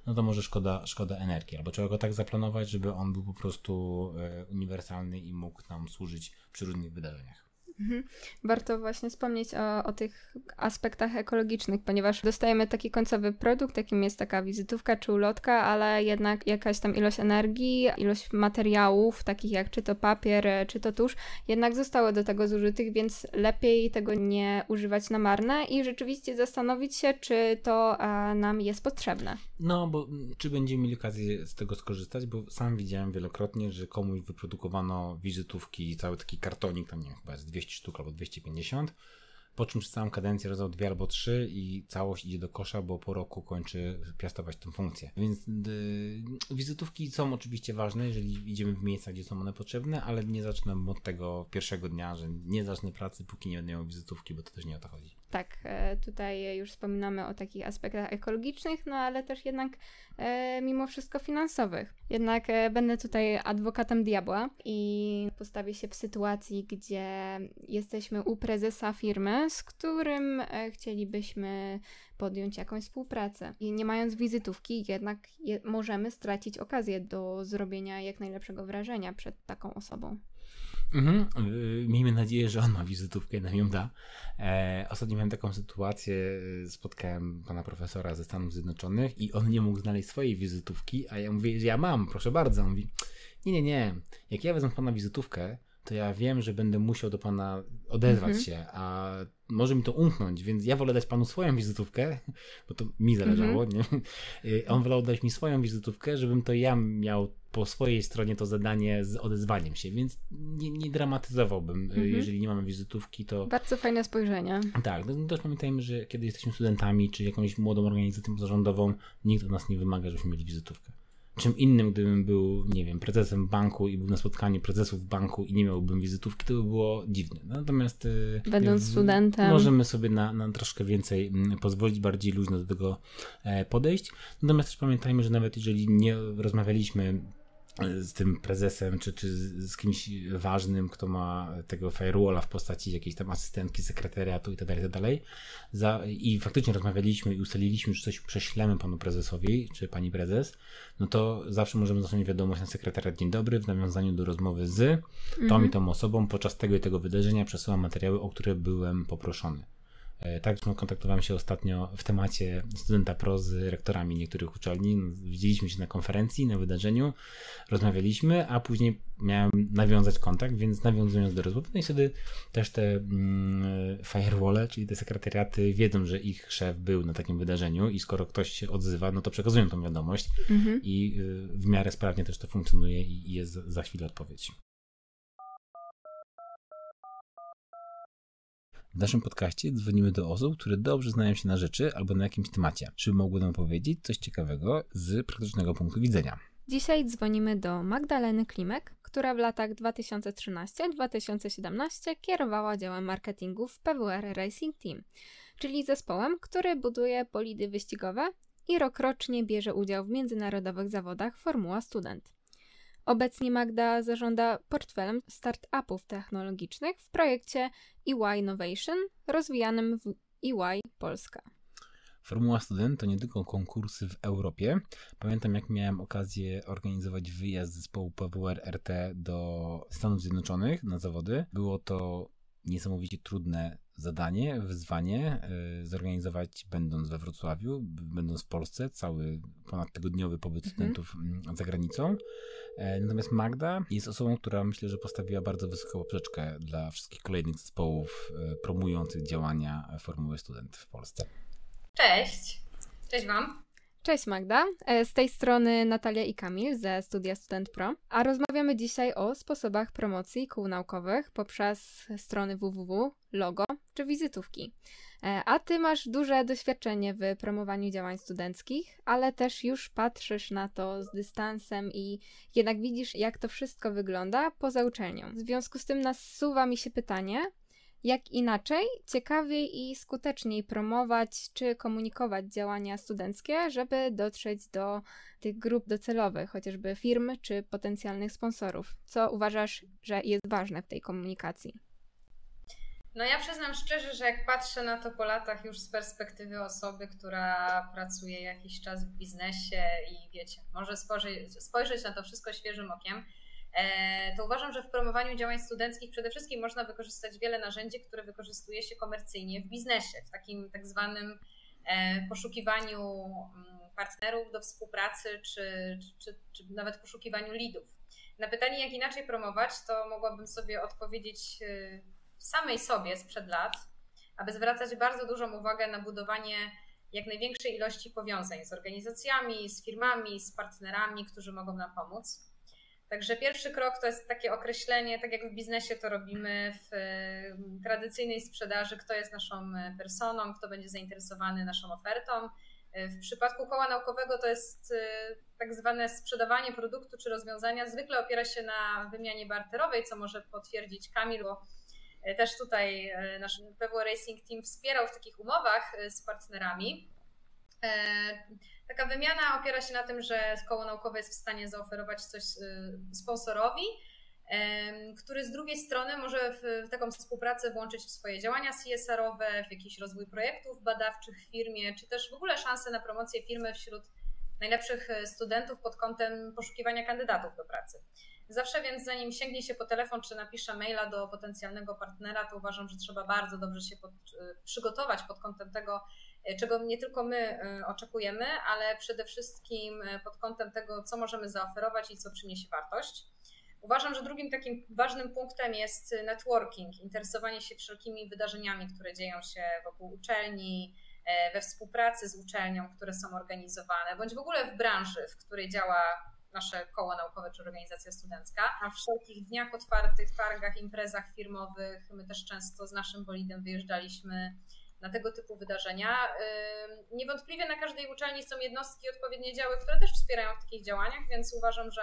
no to może szkoda, szkoda energii. Albo trzeba go tak zaplanować, żeby on był po prostu e, uniwersalny i mógł nam służyć przy różnych wydarzeniach. Mhm. Warto właśnie wspomnieć o, o, tych aspektach ekologicznych, ponieważ dostajemy taki końcowy produkt, jakim jest taka wizytówka czy ulotka, ale jednak jakaś tam ilość energii, ilość materiałów, takich jak czy to papier, czy to tusz, jednak zostały do tego zużytych, więc lepiej tego nie używać na marne i rzeczywiście zastanowić się, czy to a, nam jest potrzebne. No, bo czy będziemy mieli okazję z tego skorzystać, bo sam widziałem wielokrotnie, że komuś wyprodukowano wizytówki, cały taki kartonik, tam nie wiem, chyba jest 200 200 sztuk albo 250, po czym przez całą kadencję rozdał dwie albo trzy i całość idzie do kosza, bo po roku kończy piastować tę funkcję. Więc yy, wizytówki są oczywiście ważne, jeżeli idziemy w miejsca, gdzie są one potrzebne, ale nie zacznę od tego pierwszego dnia, że nie zacznę pracy, póki nie będę miał wizytówki, bo to też nie o to chodzi. Tak, e, tutaj już wspominamy o takich aspektach ekologicznych, no ale też jednak e, mimo wszystko finansowych. Jednak e, będę tutaj adwokatem diabła i postawię się w sytuacji, gdzie jesteśmy u prezesa firmy, z którym chcielibyśmy podjąć jakąś współpracę. I nie mając wizytówki, jednak je, możemy stracić okazję do zrobienia jak najlepszego wrażenia przed taką osobą. Mhm. Y, miejmy nadzieję, że on ma wizytówkę i nam ją da. E, ostatnio miałem taką sytuację, y, spotkałem pana profesora ze Stanów Zjednoczonych i on nie mógł znaleźć swojej wizytówki, a ja mówię, że ja mam, proszę bardzo. On mówi, nie, nie, nie, jak ja wezmę pana wizytówkę, to ja wiem, że będę musiał do pana odezwać mhm. się, a może mi to umknąć, więc ja wolę dać panu swoją wizytówkę, bo to mi zależało, mhm. nie? Y, on wolał dać mi swoją wizytówkę, żebym to ja miał po swojej stronie to zadanie z odezwaniem się, więc nie, nie dramatyzowałbym, y, mhm. jeżeli nie mamy wizytówki, to... Bardzo fajne spojrzenie. Tak, no też pamiętajmy, że kiedy jesteśmy studentami, czy jakąś młodą organizacją zarządową, nikt od nas nie wymaga, żebyśmy mieli wizytówkę czym innym, gdybym był, nie wiem, prezesem banku i był na spotkaniu prezesów banku i nie miałbym wizytówki, to by było dziwne. Natomiast y, będąc studentem możemy sobie na, na troszkę więcej pozwolić, bardziej luźno do tego e, podejść. Natomiast też pamiętajmy, że nawet jeżeli nie rozmawialiśmy z tym prezesem, czy, czy z kimś ważnym, kto ma tego firewalla w postaci jakiejś tam asystentki, sekretariatu i tak dalej, tak. Za, I faktycznie rozmawialiśmy i ustaliliśmy, że coś prześlemy panu prezesowi, czy pani prezes, no to zawsze możemy zasłonić wiadomość na sekretariat dzień dobry w nawiązaniu do rozmowy z tą mhm. i tą osobą podczas tego i tego wydarzenia przesyłam materiały, o które byłem poproszony. E, tak, kontaktowałem się ostatnio w temacie studenta pro z rektorami niektórych uczelni. No, widzieliśmy się na konferencji, na wydarzeniu, rozmawialiśmy, a później miałem nawiązać kontakt, więc nawiązując do rozmowy, no i wtedy też te mm, firewalle, czyli te sekretariaty wiedzą, że ich szef był na takim wydarzeniu i skoro ktoś się odzywa, no to przekazują tą wiadomość mhm. i y, w miarę sprawnie też to funkcjonuje i jest za chwilę odpowiedź. W naszym podcaście dzwonimy do osób, które dobrze znają się na rzeczy albo na jakimś temacie, czy mogły nam powiedzieć coś ciekawego z praktycznego punktu widzenia. Dzisiaj dzwonimy do Magdaleny Klimek, która w latach 2013-2017 kierowała działem marketingu w PWR Racing Team, czyli zespołem, który buduje bolidy wyścigowe i rokrocznie bierze udział w międzynarodowych zawodach Formuła Student. Obecnie Magda zarządza portfelem startupów technologicznych w projekcie EY Innovation rozwijanym w EY Polska. Formuła Student to nie tylko konkursy w Europie. Pamiętam, jak miałem okazję organizować wyjazd zespołu PWR RT do Stanów Zjednoczonych na zawody. Było to niesamowicie trudne zadanie, wyzwanie y, zorganizować, będąc we Wrocławiu, będąc w Polsce, cały ponadtygodniowy pobyt mhm. studentów mm, za granicą. E, natomiast Magda jest osobą, która myślę, że postawiła bardzo wysoką poprzeczkę dla wszystkich kolejnych zespołów e, promujących działania Formuły Student w Polsce. Cześć. Cześć Wam. Cześć Magda, e, z tej strony Natalia i Kamil ze Studia Student Pro, a rozmawiamy dzisiaj o sposobach promocji kół naukowych poprzez strony www, logo czy wizytówki. E, a ty masz duże doświadczenie w promowaniu działań studenckich, ale też już patrzysz na to z dystansem i jednak widzisz, jak to wszystko wygląda poza uczelnią. W związku z tym nasuwa mi się pytanie, jak inaczej, ciekawiej i skuteczniej promować czy komunikować działania studenckie, żeby dotrzeć do tych grup docelowych, chociażby firm czy potencjalnych sponsorów. Co uważasz, że jest ważne w tej komunikacji? No ja przyznam szczerze, że jak patrzę na to po latach już z perspektywy osoby, która pracuje jakiś czas w biznesie i wiecie, może spojrzeć, spojrzeć na to wszystko świeżym okiem, E, to uważam, że w promowaniu działań studenckich przede wszystkim można wykorzystać wiele narzędzi, które wykorzystuje się komercyjnie w biznesie, w takim tak zwanym e, poszukiwaniu mm, partnerów do współpracy, czy, czy, czy nawet poszukiwaniu lidów. Na pytanie, jak inaczej promować, to mogłabym sobie odpowiedzieć e, samej sobie sprzed lat, aby zwracać bardzo dużą uwagę na budowanie jak największej ilości powiązań z organizacjami, z firmami, z partnerami, którzy mogą nam pomóc. Także pierwszy krok to jest takie określenie, tak jak w biznesie to robimy w tradycyjnej sprzedaży, kto jest naszą e, personą, kto będzie zainteresowany naszą ofertą. E, w przypadku koła naukowego to jest e, tak zwane sprzedawanie produktu czy rozwiązania. Zwykle opiera się na wymianie barterowej, co może potwierdzić Kamil, bo też tutaj nasz PW Racing Team wspierał w takich umowach z partnerami. Taka wymiana opiera się na tym, że koło naukowe jest w stanie zaoferować coś sponsorowi, który z drugiej strony może w taką współpracę włączyć w swoje działania CSR-owe, w jakiś rozwój projektów badawczych w firmie, czy też w ogóle szanse na promocję firmy wśród najlepszych studentów pod kątem poszukiwania kandydatów do pracy. Zawsze więc zanim sięgnie się po telefon czy napisze maila do potencjalnego partnera, to uważam, że trzeba bardzo dobrze się pod, y, przygotować pod kątem tego, E, czego nie tylko my e, oczekujemy, ale przede wszystkim e, pod kątem tego, co możemy zaoferować i co przyniesie wartość. Uważam, że drugim takim ważnym punktem jest networking, interesowanie się wszelkimi wydarzeniami, które dzieją się wokół uczelni, we współpracy z uczelnią, które są organizowane, bądź w ogóle w branży, w której działa nasze koło naukowe czy organizacja studencka. A w wszelkich dniach otwartych, targach, imprezach firmowych, my też często z naszym bolidem wyjeżdżaliśmy na tego typu wydarzenia. Niewątpliwie na każdej uczelni są jednostki, odpowiednie działy, które też wspierają w takich działaniach, więc uważam, że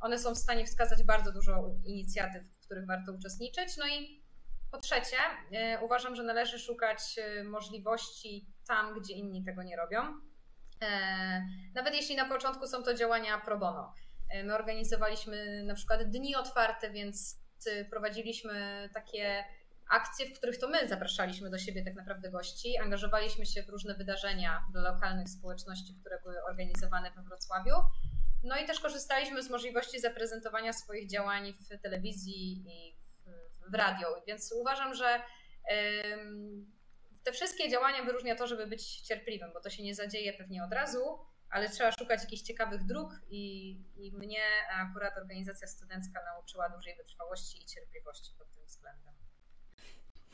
one są w stanie wskazać bardzo dużo inicjatyw, w których warto uczestniczyć. No i po trzecie, y, uważam, że należy szukać y, możliwości tam, gdzie inni tego nie robią. E, nawet jeśli na początku są to działania pro bono. E, my organizowaliśmy na przykład dni otwarte, więc y, prowadziliśmy takie akcje, w których to my zapraszaliśmy do siebie tak naprawdę gości, angażowaliśmy się w różne wydarzenia dla lokalnych społeczności, które były organizowane we Wrocławiu. No i też korzystaliśmy z możliwości zaprezentowania swoich działań w telewizji i w, w radio, więc uważam, że te wszystkie działania wyróżnia to, żeby być cierpliwym, bo to się nie zadzieje pewnie od razu, ale trzeba szukać jakichś ciekawych dróg i, i mnie akurat organizacja studencka nauczyła dużej wytrwałości i cierpliwości pod tym względem.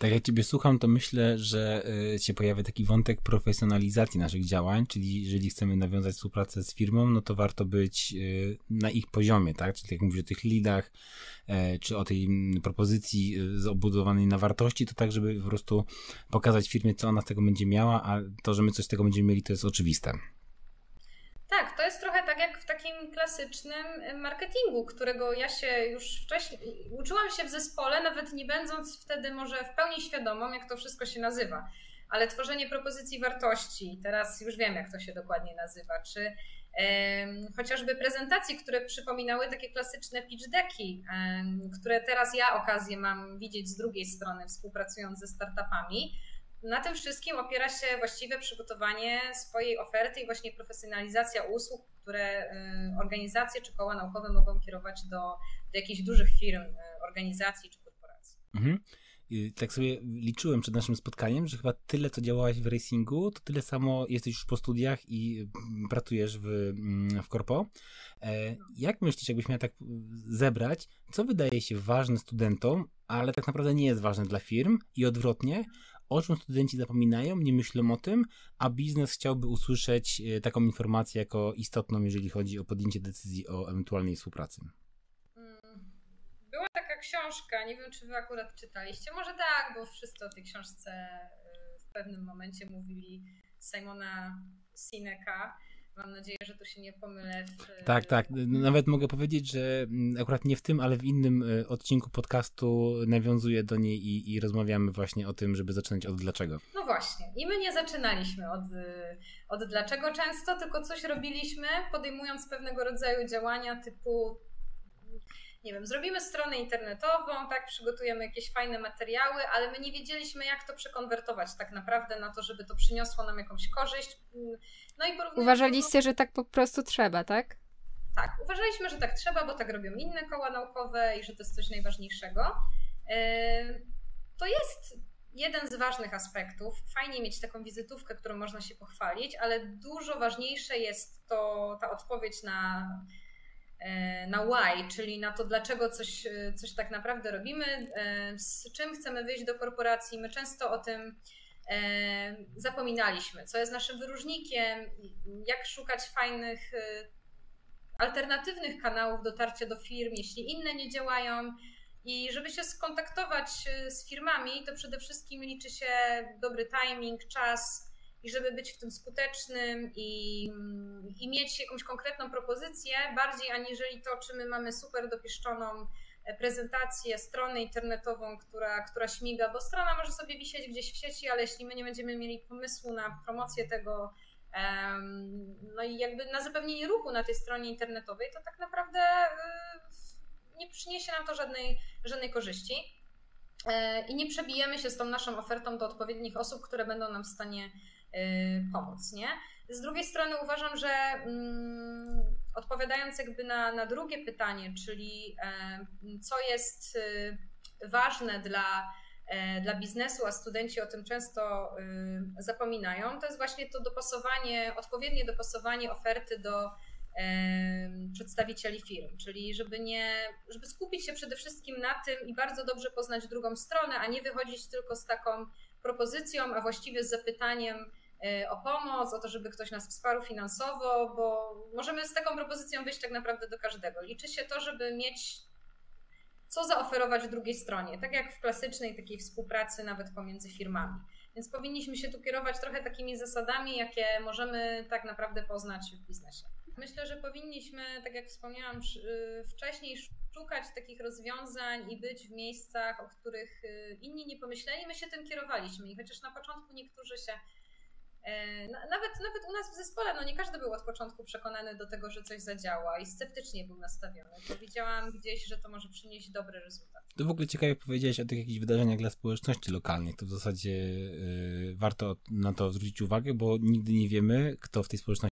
Tak jak Ciebie słucham, to myślę, że y, się pojawia taki wątek profesjonalizacji naszych działań, czyli jeżeli chcemy nawiązać współpracę z firmą, no to warto być y, na ich poziomie, tak? Czyli jak mówisz o tych lidach, e, czy o tej propozycji y, obudowanej na wartości, to tak, żeby po prostu pokazać firmie, co ona z tego będzie miała, a to, że my coś z tego będziemy mieli, to jest oczywiste. Tak, to jest trochę tak jak w takim klasycznym marketingu, którego ja się już wcześniej uczyłam się w zespole, nawet nie będąc wtedy może w pełni świadomą, jak to wszystko się nazywa. Ale tworzenie propozycji wartości, teraz już wiem, jak to się dokładnie nazywa, czy chociażby prezentacji, które przypominały takie klasyczne pitch decki, które teraz ja okazję mam widzieć z drugiej strony, współpracując ze startupami na tym wszystkim opiera się właściwe przygotowanie swojej oferty i właśnie profesjonalizacja usług, które y, organizacje czy koła naukowe mogą kierować do, do jakichś dużych firm, y, organizacji czy korporacji. Mhm. Tak sobie liczyłem przed naszym spotkaniem, że chyba tyle, co działałaś w racingu, to tyle samo jesteś już po studiach i mm, pracujesz w, mm, w korpo. E, jak myślisz, jakbyś miał tak zebrać, co wydaje się ważne studentom, ale tak naprawdę nie jest ważne dla firm i odwrotnie, o czym studenci zapominają, nie myślą o tym, a biznes chciałby usłyszeć e, taką informację jako istotną, jeżeli chodzi o podjęcie decyzji o ewentualnej współpracy. Mm, była taka książka, nie wiem czy wy akurat czytaliście, może tak, bo wszyscy o tej książce y, w pewnym momencie mówili Simona Sineka Mam nadzieję, że tu się nie pomylę. W... Tak, tak. Nawet mogę powiedzieć, że mm, akurat nie w tym, ale w innym e, odcinku podcastu nawiązuję do niej i, i rozmawiamy właśnie o tym, żeby zaczynać od dlaczego. No właśnie. I my nie zaczynaliśmy od, y, od dlaczego często, tylko coś robiliśmy, podejmując pewnego rodzaju działania typu nie wiem, zrobimy stronę internetową, tak, przygotujemy jakieś fajne materiały, ale my nie wiedzieliśmy, jak to przekonwertować tak naprawdę na to, żeby to przyniosło nam jakąś korzyść. No i Uważaliście, to... że tak po prostu trzeba, tak? Tak, uważaliśmy, że tak trzeba, bo tak robią inne koła naukowe i że to jest coś najważniejszego. To jest jeden z ważnych aspektów. Fajnie mieć taką wizytówkę, którą można się pochwalić, ale dużo ważniejsze jest to ta odpowiedź na E, na why, czyli na to, dlaczego coś, e, coś tak naprawdę robimy, e, z czym chcemy wyjść do korporacji. My często o tym zapominaliśmy, co jest naszym wyróżnikiem, jak szukać fajnych, alternatywnych kanałów dotarcia do firm, jeśli inne nie działają. I żeby się skontaktować z firmami, to przede wszystkim liczy się dobry timing, czas, i żeby być w tym skutecznym i, i mieć jakąś konkretną propozycję, bardziej aniżeli to, czy my mamy super dopieszczoną prezentację, stronę internetową, która, która śmiga, bo strona może sobie wisieć gdzieś w sieci, ale jeśli my nie będziemy mieli pomysłu na promocję tego, no i jakby na zapewnienie ruchu na tej stronie internetowej, to tak naprawdę y, nie przyniesie nam to żadnej, żadnej korzyści. E, I nie przebijemy się z tą naszą ofertą do odpowiednich osób, które będą nam w stanie Y, pomóc, nie? Z drugiej strony uważam, że mm, odpowiadając jakby na, na drugie pytanie, czyli e, co jest y, ważne dla, e, dla biznesu, a studenci o tym często y, zapominają, to jest właśnie to dopasowanie, odpowiednie dopasowanie oferty do przedstawicieli firm, czyli żeby nie, żeby skupić się przede wszystkim na tym i bardzo dobrze poznać drugą stronę, a nie wychodzić tylko z taką propozycją, a właściwie z zapytaniem, o pomoc, o to, żeby ktoś nas wsparł finansowo, bo możemy z taką propozycją wyjść tak naprawdę do każdego. Liczy się to, żeby mieć co zaoferować drugiej stronie, tak jak w klasycznej takiej współpracy nawet pomiędzy firmami. Więc powinniśmy się tu kierować trochę takimi zasadami, jakie możemy tak naprawdę poznać w biznesie. Myślę, że powinniśmy, tak jak wspomniałam y, wcześniej, szukać takich rozwiązań i być w miejscach, o których y, inni nie pomyśleli. My się tym kierowaliśmy i chociaż na początku niektórzy się E, nawet, nawet u nas w zespole, no nie każdy był od początku przekonany do tego, że coś zadziała i sceptycznie był nastawiony. To widziałam gdzieś, że to może przynieść dobry rezultat. To w ogóle ciekawie powiedziałeś o tych jakichś wydarzeniach dla społeczności lokalnych. To w zasadzie y, warto na to zwrócić uwagę, bo nigdy nie wiemy, kto w tej społeczności